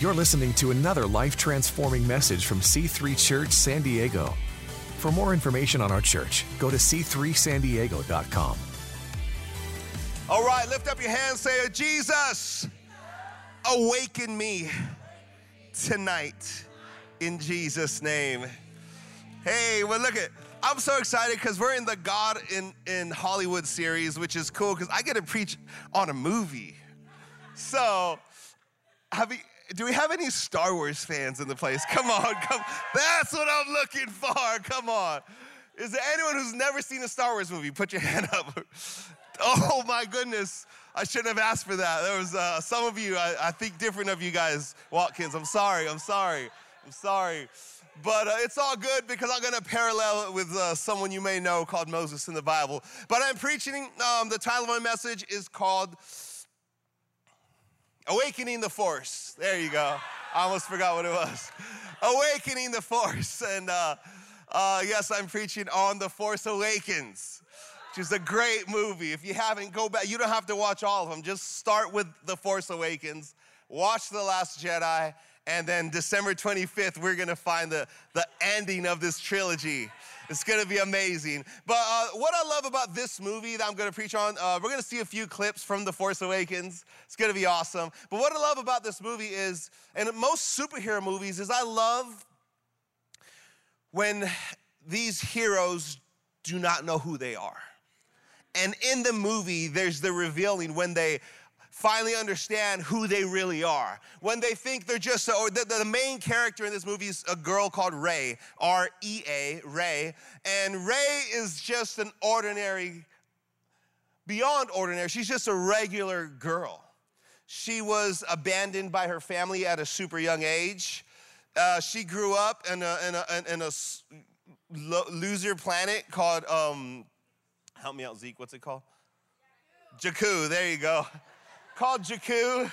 You're listening to another life transforming message from C3 Church San Diego. For more information on our church, go to c3sandiego.com. All right, lift up your hands, say, Jesus, awaken me tonight in Jesus' name. Hey, well, look at, I'm so excited because we're in the God in, in Hollywood series, which is cool because I get to preach on a movie. So, have you, do we have any Star Wars fans in the place? Come on, come. That's what I'm looking for. Come on. Is there anyone who's never seen a Star Wars movie? Put your hand up. Oh my goodness. I shouldn't have asked for that. There was uh, some of you, I, I, think different of you guys, Watkins. I'm sorry, I'm sorry, I'm sorry. But uh, it's all good because I'm going to parallel it with uh, someone you may know called Moses in the Bible. But I'm preaching, um, the title of my message is called Awakening the Force. There you go. I almost forgot what it was. Awakening the Force. And uh, uh, yes, I'm preaching on The Force Awakens, which is a great movie. If you haven't, go back. You don't have to watch all of them. Just start with The Force Awakens, watch The Last Jedi, and then December 25th, we're gonna find the, the ending of this trilogy. It's gonna be amazing. But uh, what I love about this movie that I'm gonna preach on, uh, we're gonna see a few clips from The Force Awakens. It's gonna be awesome. But what I love about this movie is, and most superhero movies, is I love when these heroes do not know who they are. And in the movie, there's the revealing when they finally understand who they really are. When they think they're just, or the, the main character in this movie is a girl called Rey, R E A, Rey. And Rey is just an ordinary, beyond ordinary, she's just a regular girl. She was abandoned by her family at a super young age. Uh, she grew up in a, in a, in a loser planet called, um, help me out, Zeke, what's it called? Jakku, there you go called Jakku,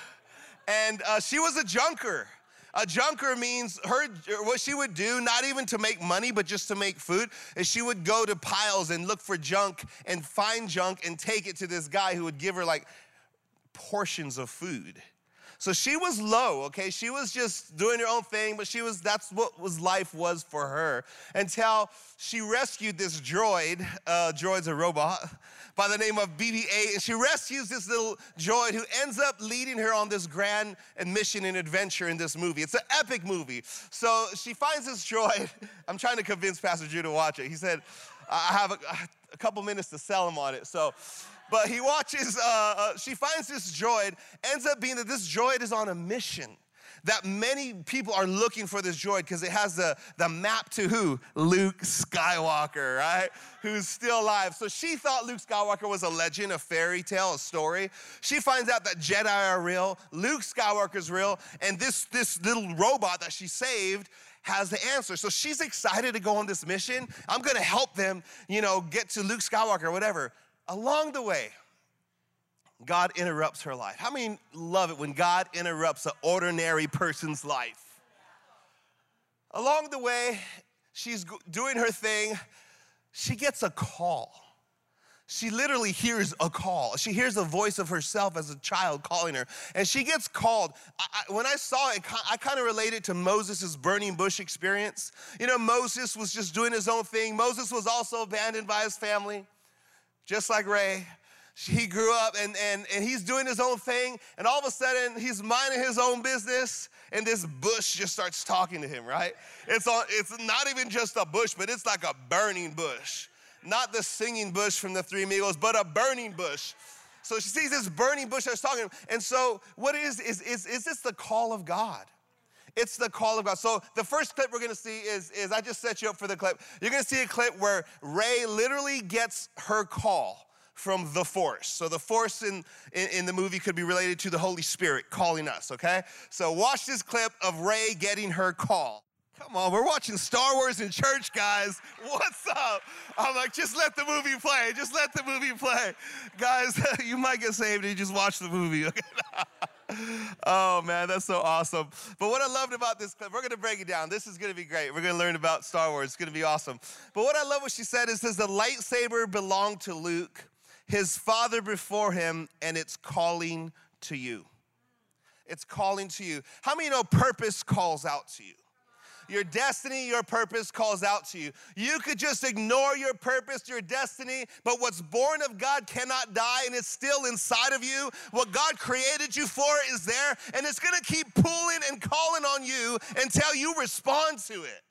and uh, she was a junker. A junker means her what she would do, not even to make money, but just to make food, is she would go to piles and look for junk and find junk and take it to this guy who would give her like portions of food. So she was low, okay? She was just doing her own thing, but she was, that's what was life was for her until she rescued this droid. Uh, droid's a robot by the name of BB 8, and she rescues this little droid who ends up leading her on this grand mission and adventure in this movie. It's an epic movie. So she finds this droid. I'm trying to convince Pastor Drew to watch it. He said, I have a, a couple minutes to sell him on it. So, but he watches, uh, uh, she finds this droid, ends up being that this droid is on a mission. That many people are looking for this droid because it has the, the map to who? Luke Skywalker, right? Who's still alive. So she thought Luke Skywalker was a legend, a fairy tale, a story. She finds out that Jedi are real, Luke Skywalker's real, and this, this little robot that she saved has the answer. So she's excited to go on this mission. I'm gonna help them, you know, get to Luke Skywalker, whatever. Along the way, God interrupts her life. How many love it when God interrupts an ordinary person's life? Along the way, she's doing her thing. She gets a call. She literally hears a call. She hears the voice of herself as a child calling her. And she gets called. I, I, when I saw it, I kind of related to Moses' burning bush experience. You know, Moses was just doing his own thing. Moses was also abandoned by his family just like Rey. He grew up and, and, and he's doing his own thing, and all of a sudden he's minding his own business, and this bush just starts talking to him, right? It's, it's not even just a bush, but it's like a burning bush. Not the singing bush from the Three Amigos, but a burning bush. So she sees this burning bush that's talking, and so what is, is, is, is this the call of God? It's the call of God. So the first clip we're gonna see is, is I just set you up for the clip. You're gonna see a clip where Rey literally gets her call from the force. So the force in, in, in, the movie could be related to the Holy Spirit calling us, okay? So watch this clip of Rey getting her call. Come on, we're watching Star Wars in church, guys. What's up? I'm like, just let the movie play. Just let the movie play. Guys, you might get saved if you just watch the movie, okay? oh man, that's so awesome. But what I loved about this clip, we're gonna break it down. This is gonna be great. We're gonna learn about Star Wars. It's gonna be awesome. But what I love what she said is says the lightsaber belonged to Luke, his father before him, and it's calling to you. It's calling to you. How many know purpose calls out to you? Your destiny, your purpose calls out to you. You could just ignore your purpose, your destiny, but what's born of God cannot die and it's still inside of you. What God created you for is there and it's gonna keep pulling and calling on you until you respond to it.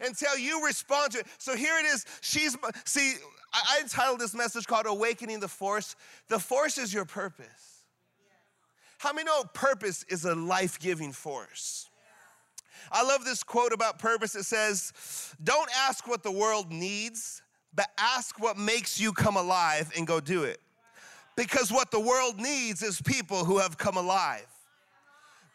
Until you respond to it. So here it is. She's, see, I, entitled this message called Awakening the Force. The force is your purpose. How many know purpose is a life giving force? I love this quote about purpose. It says, Don't ask what the world needs, but ask what makes you come alive and go do it. Because what the world needs is people who have come alive.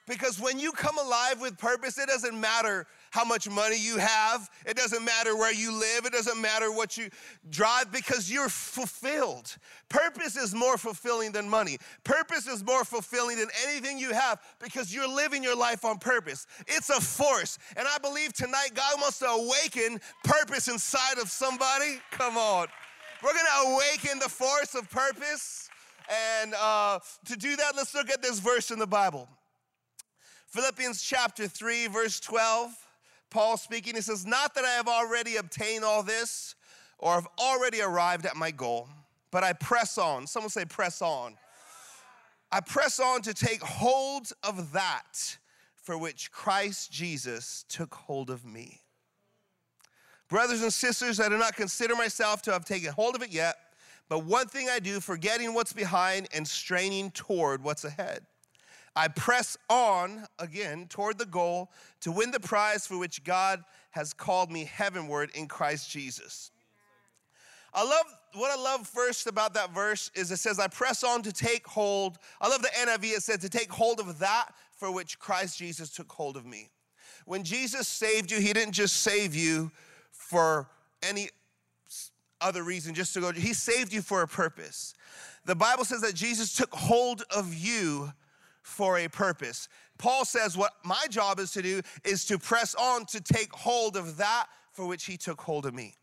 Because when you come alive with purpose, it doesn't matter how much money you have, it doesn't matter where you live, it doesn't matter what you drive because you're fulfilled. Purpose is more fulfilling than money. Purpose is more fulfilling than anything you have because you're living your life on purpose. It's a force. And I believe tonight God wants to awaken purpose inside of somebody. Come on. We're gonna awaken the force of purpose. And uh, to do that, let's look at this verse in the Bible. Philippians chapter 3, verse 12, Paul speaking, he says, Not that I have already obtained all this or have already arrived at my goal, but I press on. Someone say, press on. I press on to take hold of that for which Christ Jesus took hold of me. Brothers and sisters, I do not consider myself to have taken hold of it yet, but one thing I do, forgetting what's behind and straining toward what's ahead. I press on again toward the goal to win the prize for which God has called me heavenward in Christ Jesus. I love what I love first about that verse is it says, I press on to take hold. I love the NIV, it said to take hold of that for which Christ Jesus took hold of me. When Jesus saved you, he didn't just save you for any other reason, just to go, he saved you for a purpose. The Bible says that Jesus took hold of you for a purpose. Paul says, What my job is to do is to press on to take hold of that for which he took hold of me,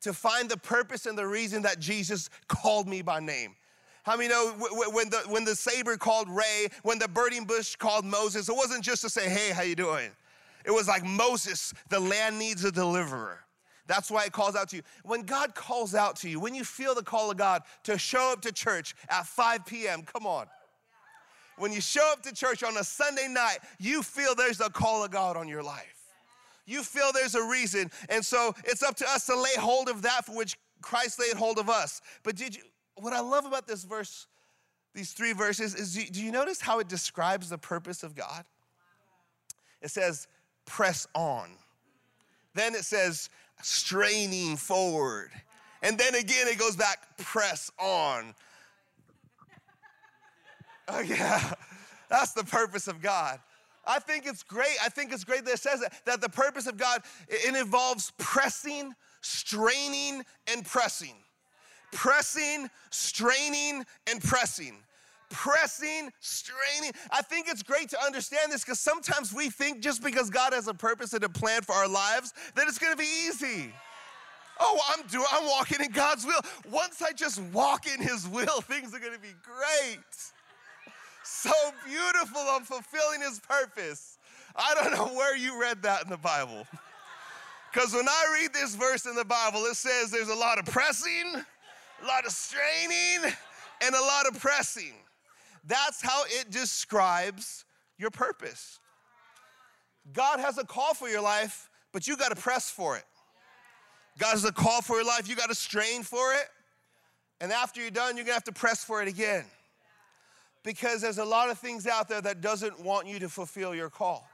to find the purpose and the reason that Jesus called me by name. How many know when the, when the saber called Rey, when the burning bush called Moses, it wasn't just to say, hey, how you doing? It was like, Moses, the land needs a deliverer. That's why it calls out to you. When God calls out to you, when you feel the call of God to show up to church at 5 p.m., come on when you show up to church on a Sunday night, you feel there's a call of God on your life. You feel there's a reason. And so it's up to us to lay hold of that for which Christ laid hold of us. But did you, what I love about this verse, these three verses, is do, do you notice how it describes the purpose of God? It says, press on. Then it says, straining forward. And then again, it goes back, press on. Oh, yeah. That's the purpose of God. I think it's great. I think it's great that it says that, that the purpose of God, it involves pressing, straining, and pressing. Pressing, straining, and pressing. Pressing, straining. I think it's great to understand this because sometimes we think just because God has a purpose and a plan for our lives, that it's gonna be easy. Oh, I'm doing, I'm walking in God's will. Once I just walk in His will, things are gonna be great so beautiful on fulfilling his purpose. I don't know where you read that in the Bible. Because when I read this verse in the Bible, it says there's a lot of pressing, a lot of straining, and a lot of pressing. That's how it describes your purpose. God has a call for your life, but you got to press for it. God has a call for your life, you got to strain for it. And after you're done, you're going to have to press for it again because there's a lot of things out there that doesn't want you to fulfill your call.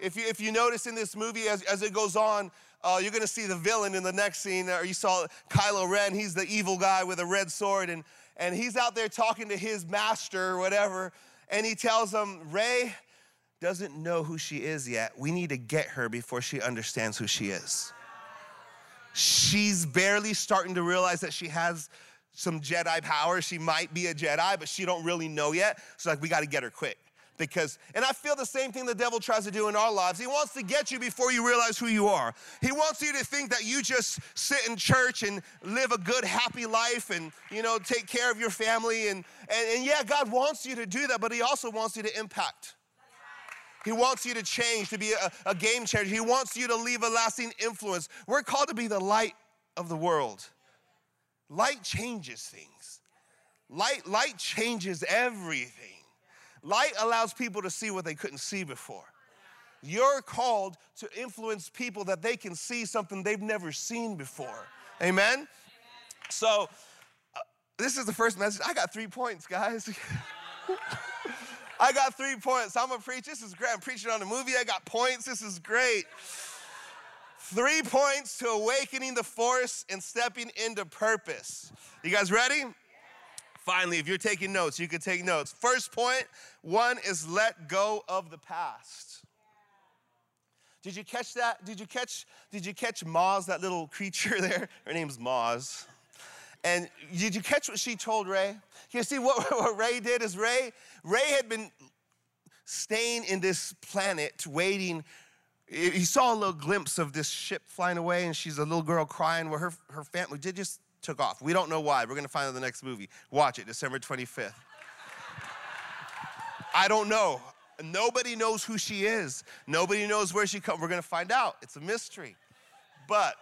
If you, if you notice in this movie, as, as it goes on, uh, you're gonna see the villain in the next scene, or you saw Kylo Ren, he's the evil guy with a red sword, and, and he's out there talking to his master or whatever, and he tells him, Rey doesn't know who she is yet. We need to get her before she understands who she is. She's barely starting to realize that she has some Jedi power. She might be a Jedi, but she don't really know yet. So like, we got to get her quick because and i feel the same thing the devil tries to do in our lives he wants to get you before you realize who you are he wants you to think that you just sit in church and live a good happy life and you know take care of your family and and, and yeah god wants you to do that but he also wants you to impact he wants you to change, to be a, a, game changer. He wants you to leave a lasting influence. We're called to be the light of the world. Light changes things. Light, light changes everything. Light allows people to see what they couldn't see before. You're called to influence people that they can see something they've never seen before. Amen? So, uh, this is the first message. I got three points, guys. I got three points. I'm gonna preach. This is great. I'm preaching on a movie. I got points. This is great. Three points to awakening the force and stepping into purpose. You guys ready? Finally, if you're taking notes, you can take notes. First point one is let go of the past. Did you catch that? Did you catch, did you catch Maz, that little creature there? Her name's Maz. And did you catch what she told Rey? You see, what, what Rey did is Rey, Rey had been staying in this planet waiting. He saw a little glimpse of this ship flying away, and she's a little girl crying where her, her family did just took off. We don't know why. We're gonna find out the next movie. Watch it, December 25th. I don't know. Nobody knows who she is. Nobody knows where she comes. We're gonna find out. It's a mystery. But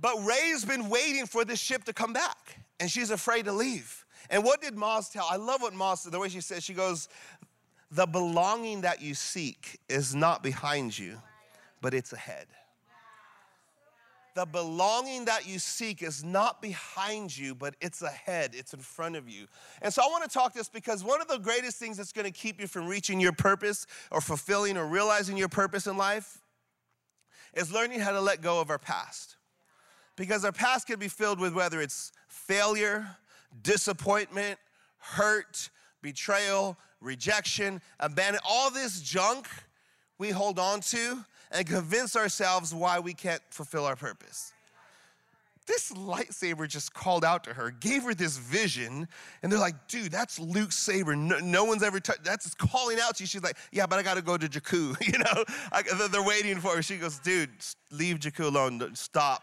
but Rey's been waiting for this ship to come back, and she's afraid to leave. And what did Maz tell? I love what Maz, the way she says, she goes, the belonging that you seek is not behind you, but it's ahead the belonging that you seek is not behind you, but it's ahead, it's in front of you. And so I want to talk this because one of the greatest things that's going to keep you from reaching your purpose or fulfilling or realizing your purpose in life is learning how to let go of our past. Because our past can be filled with whether it's failure, disappointment, hurt, betrayal, rejection, abandon, all this junk we hold on to and convince ourselves why we can't fulfill our purpose. This lightsaber just called out to her, gave her this vision, and they're like, dude, that's Luke's saber. No, no one's ever touched That's calling out to you. She's like, yeah, but I gotta go to Jakku. You know, I, they're waiting for her. She goes, dude, leave Jakku alone. Stop.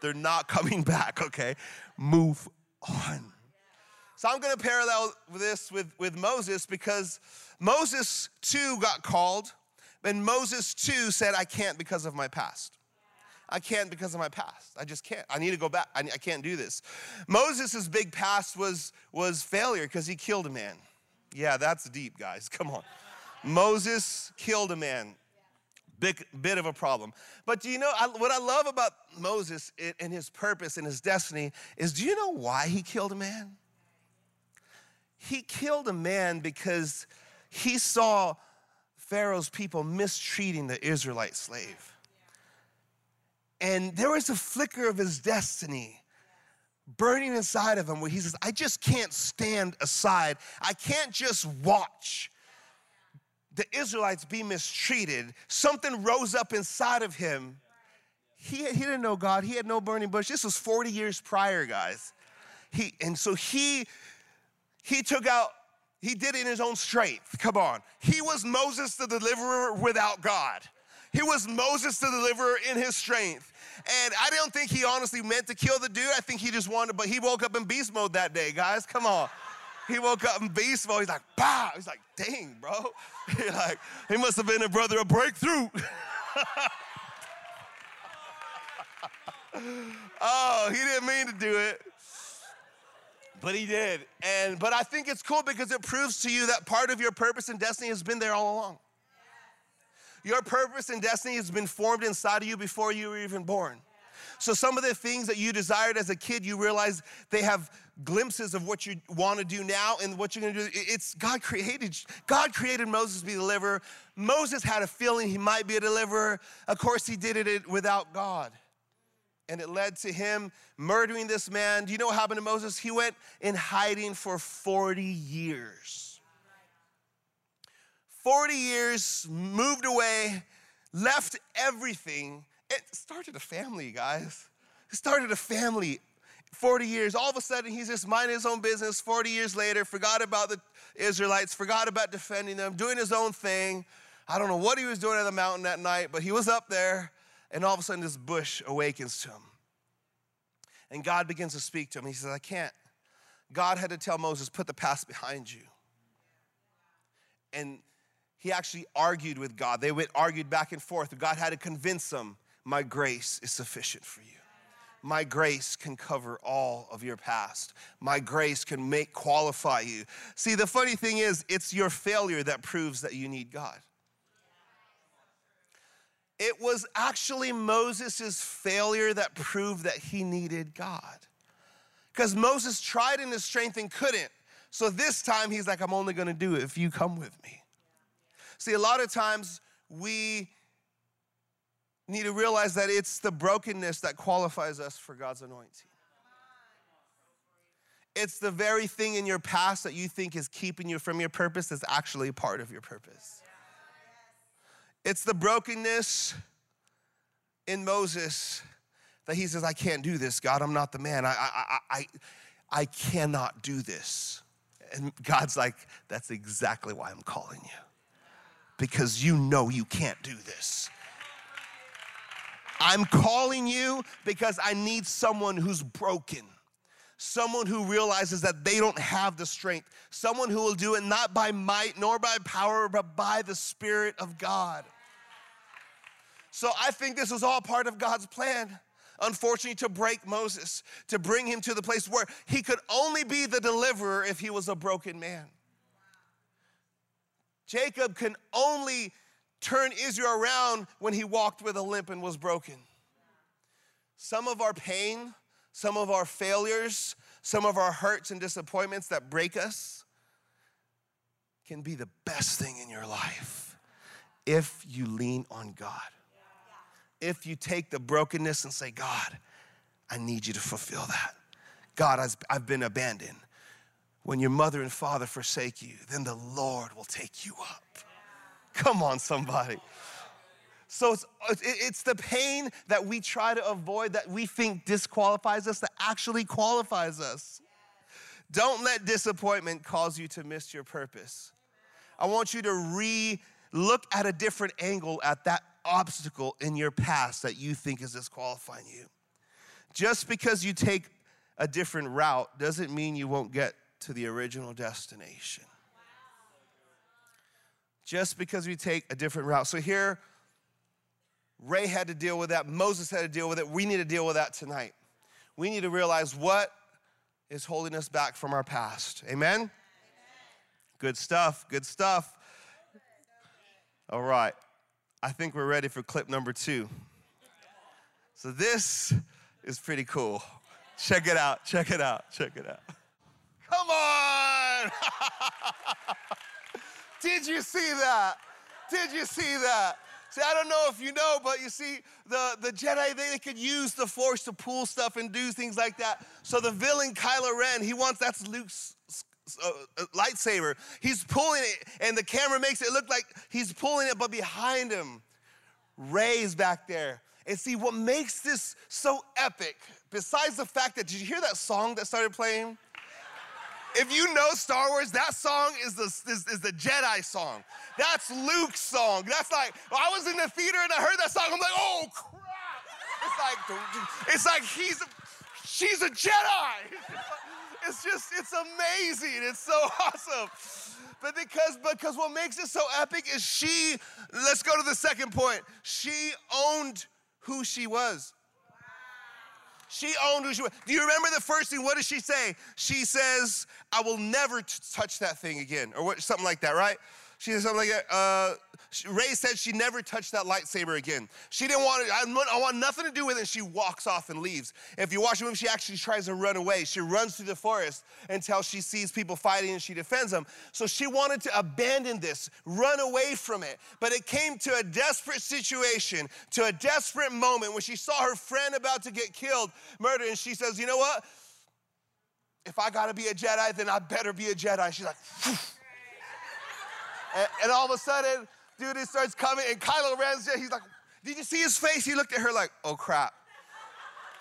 They're not coming back, okay? Move on. So I'm gonna parallel this with, with Moses because Moses too got called and Moses too said, I can't because of my past. I can't because of my past. I just can't. I need to go back. I, I can't do this. Moses' big past was, was failure because he killed a man. Yeah, that's deep, guys. Come on. Moses killed a man. Big bit of a problem. But do you know I, what I love about Moses and his purpose and his destiny is do you know why he killed a man? He killed a man because he saw Pharaoh's people mistreating the Israelite slave. And there was a flicker of his destiny burning inside of him where he says, I just can't stand aside. I can't just watch the Israelites be mistreated. Something rose up inside of him. He, he didn't know God, he had no burning bush. This was 40 years prior, guys. He, and so he, he took out he did it in his own strength. Come on. He was Moses the deliverer without God. He was Moses the deliverer in his strength. And I don't think he honestly meant to kill the dude. I think he just wanted, but he woke up in beast mode that day, guys. Come on. He woke up in beast mode. He's like, bah. He's like, dang, bro. He like, he must have been a brother of breakthrough. oh, he didn't mean to do it. But he did. And but I think it's cool because it proves to you that part of your purpose and destiny has been there all along. Your purpose and destiny has been formed inside of you before you were even born. So some of the things that you desired as a kid, you realize they have glimpses of what you want to do now and what you're going to do. It's God created. God created Moses to be a deliverer. Moses had a feeling he might be a deliverer. Of course, he did it without God and it led to him murdering this man. Do you know what happened to Moses? He went in hiding for 40 years. 40 years, moved away, left everything. It started a family, guys. It started a family 40 years. All of a sudden, he's just minding his own business. 40 years later, forgot about the Israelites, forgot about defending them, doing his own thing. I don't know what he was doing at the mountain that night, but he was up there, and all of a sudden, this bush awakens to him. And God begins to speak to him. He says, I can't. God had to tell Moses, put the past behind you. And he actually argued with God. They went argued back and forth. God had to convince him, my grace is sufficient for you. My grace can cover all of your past. My grace can make qualify you. See, the funny thing is, it's your failure that proves that you need God. It was actually Moses' failure that proved that he needed God. Because Moses tried in his strength and couldn't. So this time he's like, I'm only gonna do it if you come with me. See, a lot of times we need to realize that it's the brokenness that qualifies us for God's anointing. It's the very thing in your past that you think is keeping you from your purpose that's actually part of your purpose. It's the brokenness in Moses that he says, I can't do this, God. I'm not the man. I, I, I, I cannot do this. And God's like, that's exactly why I'm calling you. Because you know you can't do this. I'm calling you because I need someone who's broken. Someone who realizes that they don't have the strength. Someone who will do it not by might nor by power, but by the Spirit of God. So I think this was all part of God's plan. Unfortunately, to break Moses, to bring him to the place where he could only be the deliverer if he was a broken man. Jacob can only turn Israel around when he walked with a limp and was broken. Some of our pain, some of our failures, some of our hurts and disappointments that break us can be the best thing in your life if you lean on God if you take the brokenness and say, God, I need you to fulfill that. God, I've been abandoned. When your mother and father forsake you, then the Lord will take you up. Come on, somebody. So it's, it's the pain that we try to avoid that we think disqualifies us that actually qualifies us. Don't let disappointment cause you to miss your purpose. I want you to re look at a different angle at that obstacle in your past that you think is disqualifying you. Just because you take a different route doesn't mean you won't get to the original destination. Just because we take a different route. So here, Rey had to deal with that, Moses had to deal with it. We need to deal with that tonight. We need to realize what is holding us back from our past. Amen? Amen. Good stuff, good stuff. All right. I think we're ready for clip number two. So this is pretty cool. Check it out, check it out, check it out. Come on! Did you see that? Did you see that? See, I don't know if you know, but you see, the, the Jedi, they, they could use the Force to pull stuff and do things like that. So the villain, Kylo Ren, he wants, that's Luke's uh, uh, lightsaber. He's pulling it, and the camera makes it look like he's pulling it, but behind him, Rey's back there. And see, what makes this so epic, besides the fact that, did you hear that song that started playing? If you know Star Wars, that song is the, is, is, the Jedi song. That's Luke's song. That's like, I was in the theater and I heard that song, I'm like, oh crap. It's like, it's like he's, she's a Jedi. It's just, it's amazing. It's so awesome. But because, because what makes it so epic is she, let's go to the second point. She owned who she was. She owned who she was. Do you remember the first thing? What does she say? She says, I will never touch that thing again, or what, something like that, right? She said something like that. Uh, Rey said she never touched that lightsaber again. She didn't want it. I want nothing to do with it. And she walks off and leaves. If you watch the movie, she actually tries to run away. She runs through the forest until she sees people fighting and she defends them. So she wanted to abandon this, run away from it. But it came to a desperate situation, to a desperate moment when she saw her friend about to get killed, murdered, and she says, You know what? If I gotta be a Jedi, then I better be a Jedi. She's like, and, and all of a sudden, dude, it starts coming, and Kylo Ren's there. He's like, Did you see his face? He looked at her like, Oh crap.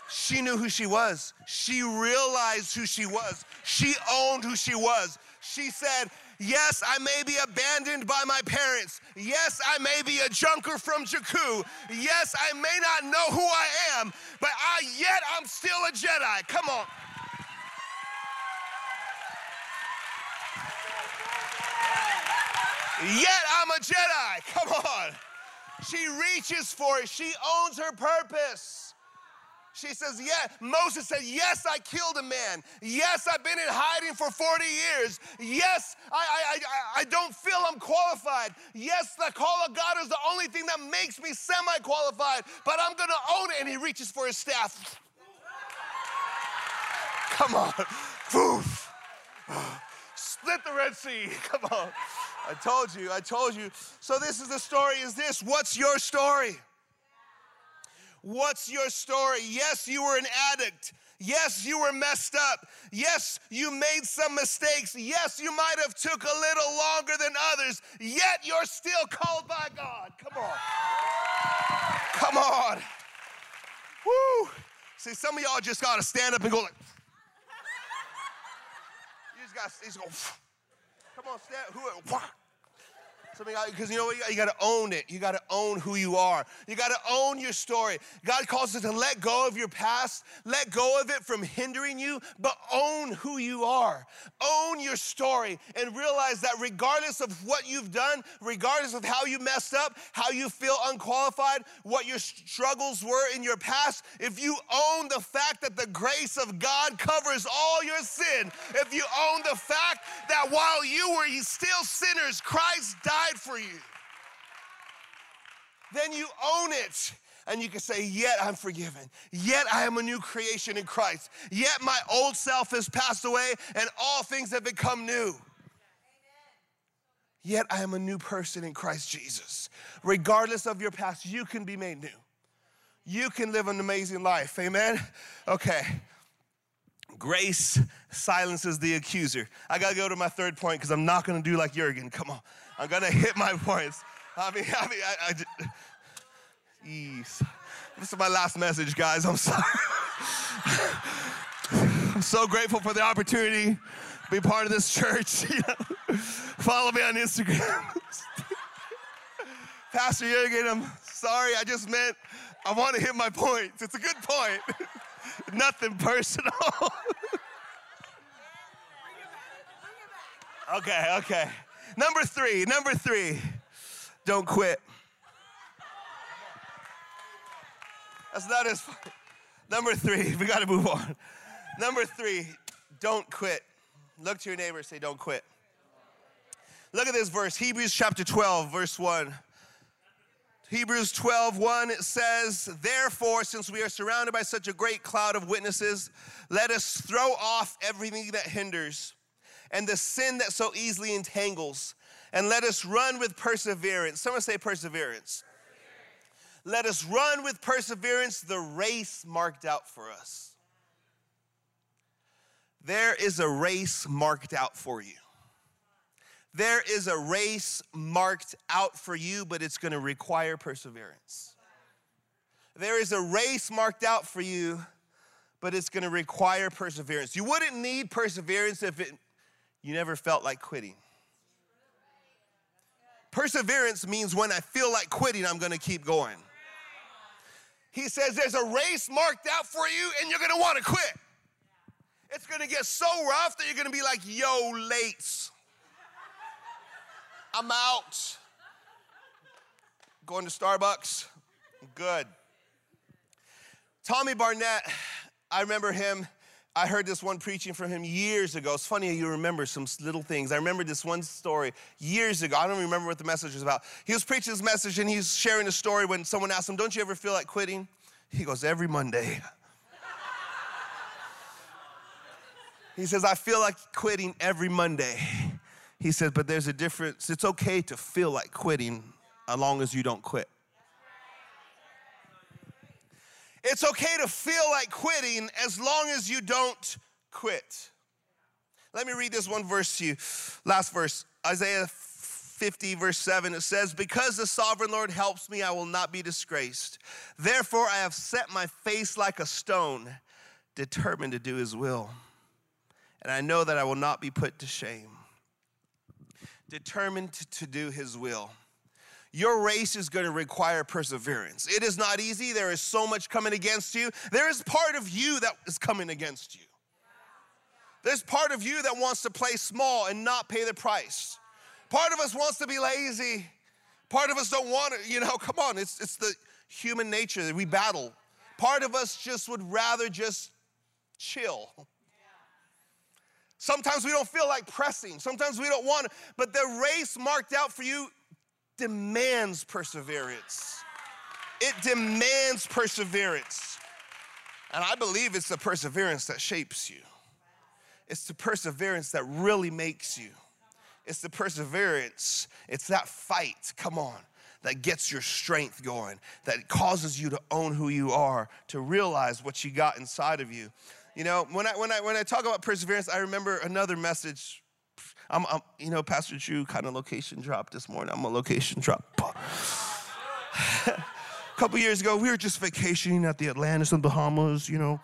She knew who she was. She realized who she was. She owned who she was. She said, Yes, I may be abandoned by my parents. Yes, I may be a junker from Jakku. Yes, I may not know who I am, but I yet I'm still a Jedi. Come on. Yet I'm a Jedi. Come on. She reaches for it. She owns her purpose. She says, Yeah. Moses said, Yes, I killed a man. Yes, I've been in hiding for 40 years. Yes, I, I, I, I don't feel I'm qualified. Yes, the call of God is the only thing that makes me semi qualified, but I'm going to own it. And he reaches for his staff. Come on. Poof. Split the Red Sea. Come on. I told you, I told you. So this is the story is this. What's your story? What's your story? Yes, you were an addict. Yes, you were messed up. Yes, you made some mistakes. Yes, you might have took a little longer than others. Yet you're still called by God. Come on. Come on. Woo. See, some of y'all just got to stand up and go like. You just got to go. Come on, stand. Who? Because you know what? You got to own it. You got to own who you are. You got to own your story. God calls us to let go of your past, let go of it from hindering you, but own who you are. Own your story and realize that regardless of what you've done, regardless of how you messed up, how you feel unqualified, what your struggles were in your past, if you own the fact that the grace of God covers all your sin, if you own the fact that while you were still sinners, Christ died died for you. Then you own it and you can say, Yet I'm forgiven. Yet I am a new creation in Christ. Yet my old self has passed away and all things have become new. Yet I am a new person in Christ Jesus. Regardless of your past, you can be made new. You can live an amazing life. Amen? Okay. Grace silences the accuser. I gotta go to my third point because I'm not gonna do like Jurgen. Come on. I'm gonna hit my points. I mean, I mean, I, I just. This is my last message, guys. I'm sorry. I'm so grateful for the opportunity to be part of this church. Follow me on Instagram. Pastor Jurgen, I'm sorry. I just meant I want to hit my points. It's a good point. Nothing personal. okay, okay. Number three, number three, don't quit. That's not as. Number three, we gotta move on. Number three, don't quit. Look to your neighbor say, don't quit. Look at this verse, Hebrews chapter 12, verse 1. Hebrews 12, 1, it says, Therefore, since we are surrounded by such a great cloud of witnesses, let us throw off everything that hinders and the sin that so easily entangles, and let us run with perseverance. Someone say perseverance. perseverance. Let us run with perseverance the race marked out for us. There is a race marked out for you. There is a race marked out for you, but it's gonna require perseverance. There is a race marked out for you, but it's gonna require perseverance. You wouldn't need perseverance if it you never felt like quitting. Perseverance means when I feel like quitting, I'm gonna keep going. He says there's a race marked out for you and you're gonna wanna quit. It's gonna get so rough that you're gonna be like, yo, late. I'm out. Going to Starbucks? Good. Tommy Barnett, I remember him I heard this one preaching from him years ago. It's funny you remember some little things. I remember this one story years ago. I don't remember what the message was about. He was preaching this message and he's sharing a story when someone asked him, Don't you ever feel like quitting? He goes, Every Monday. he says, I feel like quitting every Monday. He says, But there's a difference. It's okay to feel like quitting as long as you don't quit. It's okay to feel like quitting as long as you don't quit. Let me read this one verse to you. Last verse, Isaiah 50, verse 7, it says, Because the sovereign Lord helps me, I will not be disgraced. Therefore, I have set my face like a stone, determined to do his will. And I know that I will not be put to shame. Determined to do his will. Your race is going to require perseverance. It is not easy. There is so much coming against you. There is part of you that is coming against you. There's part of you that wants to play small and not pay the price. Part of us wants to be lazy. Part of us don't want to, you know, come on, it's, it's the human nature that we battle. Part of us just would rather just chill. Sometimes we don't feel like pressing. Sometimes we don't want to, but the race marked out for you demands perseverance. It demands perseverance. And I believe it's the perseverance that shapes you. It's the perseverance that really makes you. It's the perseverance, it's that fight, come on, that gets your strength going, that causes you to own who you are, to realize what you got inside of you. You know, when I, when I, when I talk about perseverance, I remember another message. I'm, I'm you know, Pastor Drew kind of location drop this morning. I'm a location drop. a couple years ago, we were just vacationing at the Atlantis and Bahamas, you know.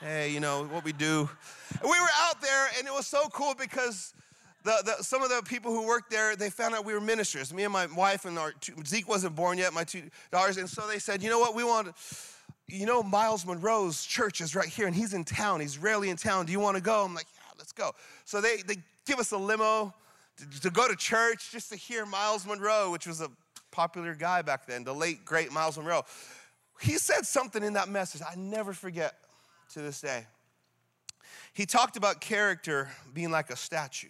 Hey, you know what we do. We were out there, and it was so cool because the, the, some of the people who worked there, they found out we were ministers. Me and my wife and our two, Zeke wasn't born yet, my two daughters, and so they said, you know what, we want, you know, Myles Munroe's church is right here, and he's in town. He's rarely in town. Do you want to go? I'm like, yeah, let's go. So they they give us a limo to, to go to church just to hear Myles Munroe, which was a popular guy back then, the late great Myles Munroe. He said something in that message I never forget to this day. He talked about character being like a statue.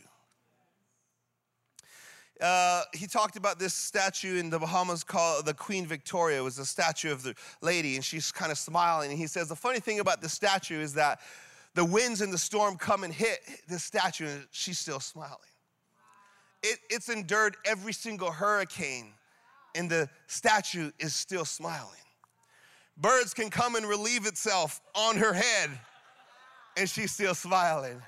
Uh, he talked about this statue in the Bahamas called the Queen Victoria. It was a statue of the lady, and she's kind of smiling. And he says, The funny thing about the statue is that the winds and the storm come and hit this statue, and she's still smiling. It, it's endured every single hurricane, and the statue is still smiling. Birds can come and relieve itself on her head, and she's still smiling.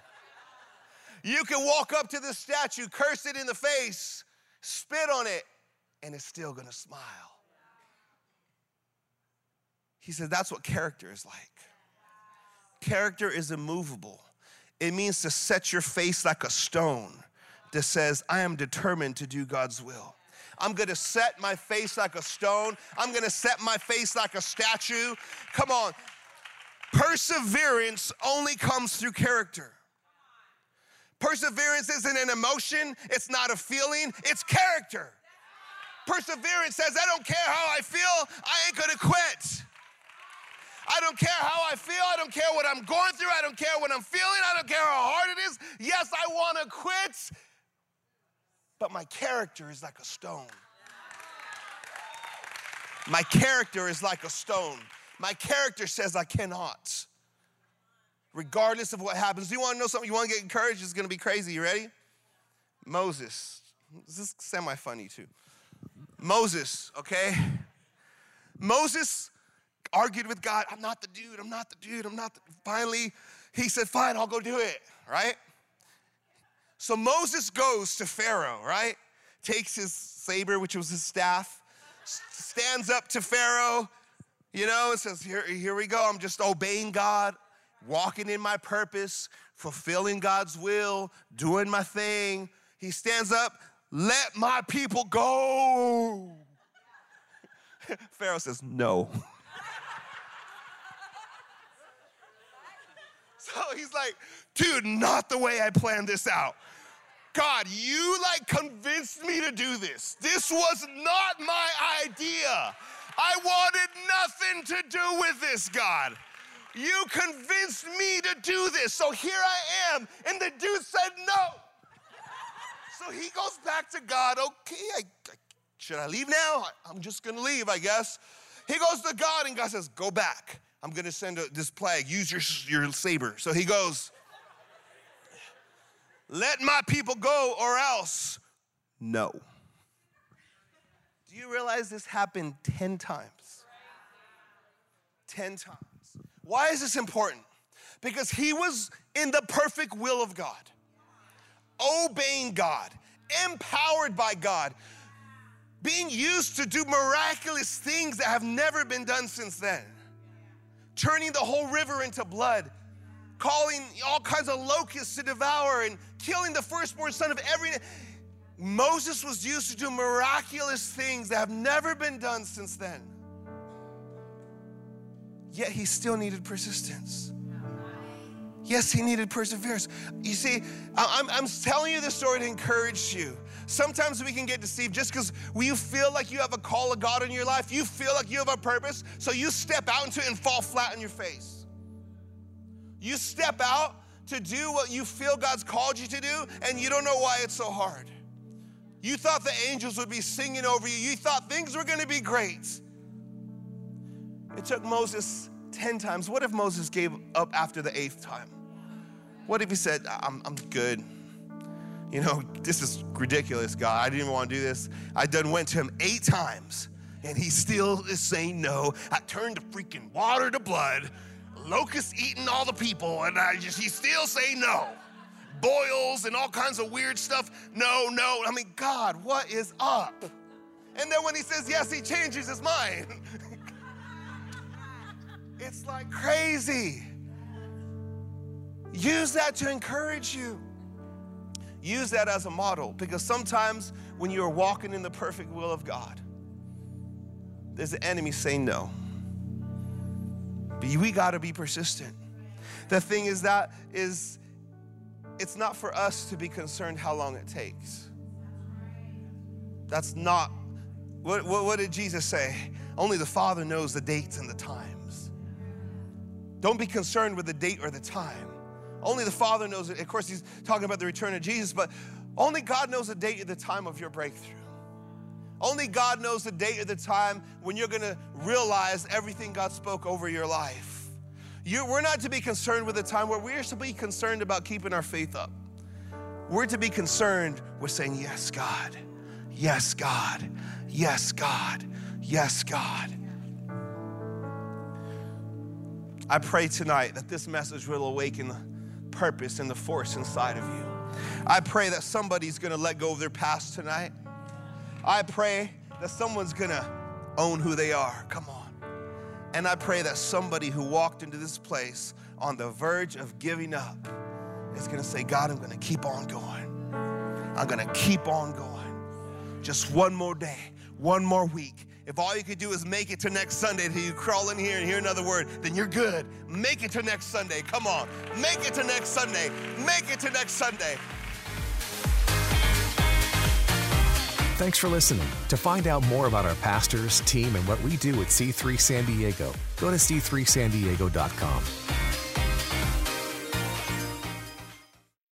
You can walk up to the statue, curse it in the face, spit on it, and it's still gonna smile. He said that's what character is like. Character is immovable. It means to set your face like a stone that says, I am determined to do God's will. I'm gonna set my face like a stone. I'm gonna set my face like a statue. Come on. Perseverance only comes through character. Perseverance isn't an emotion, it's not a feeling, it's character. Perseverance says, I don't care how I feel, I ain't gonna quit. Don't care how I feel. I don't care what I'm going through. I don't care what I'm feeling. I don't care how hard it is. Yes, I want to quit, but my character is like a stone. My character is like a stone. My character says I cannot regardless of what happens. Do you want to know something? You want to get encouraged? It's going to be crazy. You ready? Moses. This is semi funny too. Moses, okay? Moses argued with God. I'm not the dude. I'm not the dude. I'm not the. Finally, he said, Fine, I'll go do it, right? So Moses goes to Pharaoh, right? Takes his saber, which was his staff, stands up to Pharaoh, you know, and says, Here, here we go. I'm just obeying God walking in my purpose, fulfilling God's will, doing my thing. He stands up, let my people go. Pharaoh says, no. so he's like, dude, not the way I planned this out. God, you like convinced me to do this. This was not my idea. I wanted nothing to do with this, God. You convinced me to do this. So here I am. And the dude said no. So he goes back to God. Okay, I, I, should I leave now? I, am just going to leave, I guess. He goes to God, and God says, Go back. I'm going to send a, this plague. Use your, your saber. So he goes, Let my people go, or else, no. Do you realize this happened 10 times? 10 times. Why is this important? Because he was in the perfect will of God, obeying God, empowered by God, being used to do miraculous things that have never been done since then, turning the whole river into blood, calling all kinds of locusts to devour, and killing the firstborn son of every. Moses was used to do miraculous things that have never been done since then. Yet he still needed persistence. Yes, he needed perseverance. You see, I'm, I'm telling you this story to encourage you. Sometimes we can get deceived just because you feel like you have a call of God in your life, you feel like you have a purpose, so you step out into it and fall flat on your face. You step out to do what you feel God's called you to do, and you don't know why it's so hard. You thought the angels would be singing over you, you thought things were gonna be great. It took Moses 10 times. What if Moses gave up after the eighth time? What if he said, I'm, I'm good? You know, this is ridiculous, God. I didn't even want to do this. I done went to him eight times and he still is saying no. I turned the freaking water to blood, locusts eating all the people, and I just, he's still saying no. Boils and all kinds of weird stuff. No, no. I mean, God, what is up? And then when he says yes, he changes his mind. it's like crazy. Use that to encourage you. Use that as a model because sometimes when you are walking in the perfect will of God, there's an enemy saying no. But we got to be persistent. The thing is that is it's not for us to be concerned how long it takes. That's not what, what, what did Jesus say? Only the Father knows the dates and the times. Don't be concerned with the date or the time. Only the Father knows it. Of course, he's talking about the return of Jesus, but only God knows the date and the time of your breakthrough. Only God knows the date and the time when you're gonna realize everything God spoke over your life. You, we're not to be concerned with the time where we're to be concerned about keeping our faith up. We're to be concerned with saying, Yes, God. Yes, God. Yes, God. Yes, God. I pray tonight that this message will awaken purpose and the force inside of you. I pray that somebody's gonna let go of their past tonight. I pray that someone's gonna own who they are. Come on. And I pray that somebody who walked into this place on the verge of giving up is gonna say, God, I'm gonna keep on going. I'm gonna keep on going. Just one more day, one more week, if all you could do is make it to next Sunday till you crawl in here and hear another word, then you're good. Make it to next Sunday. Come on. Make it to next Sunday. Make it to next Sunday. Thanks for listening. To find out more about our pastors, team, and what we do at C3 San Diego, go to c3sandiego.com.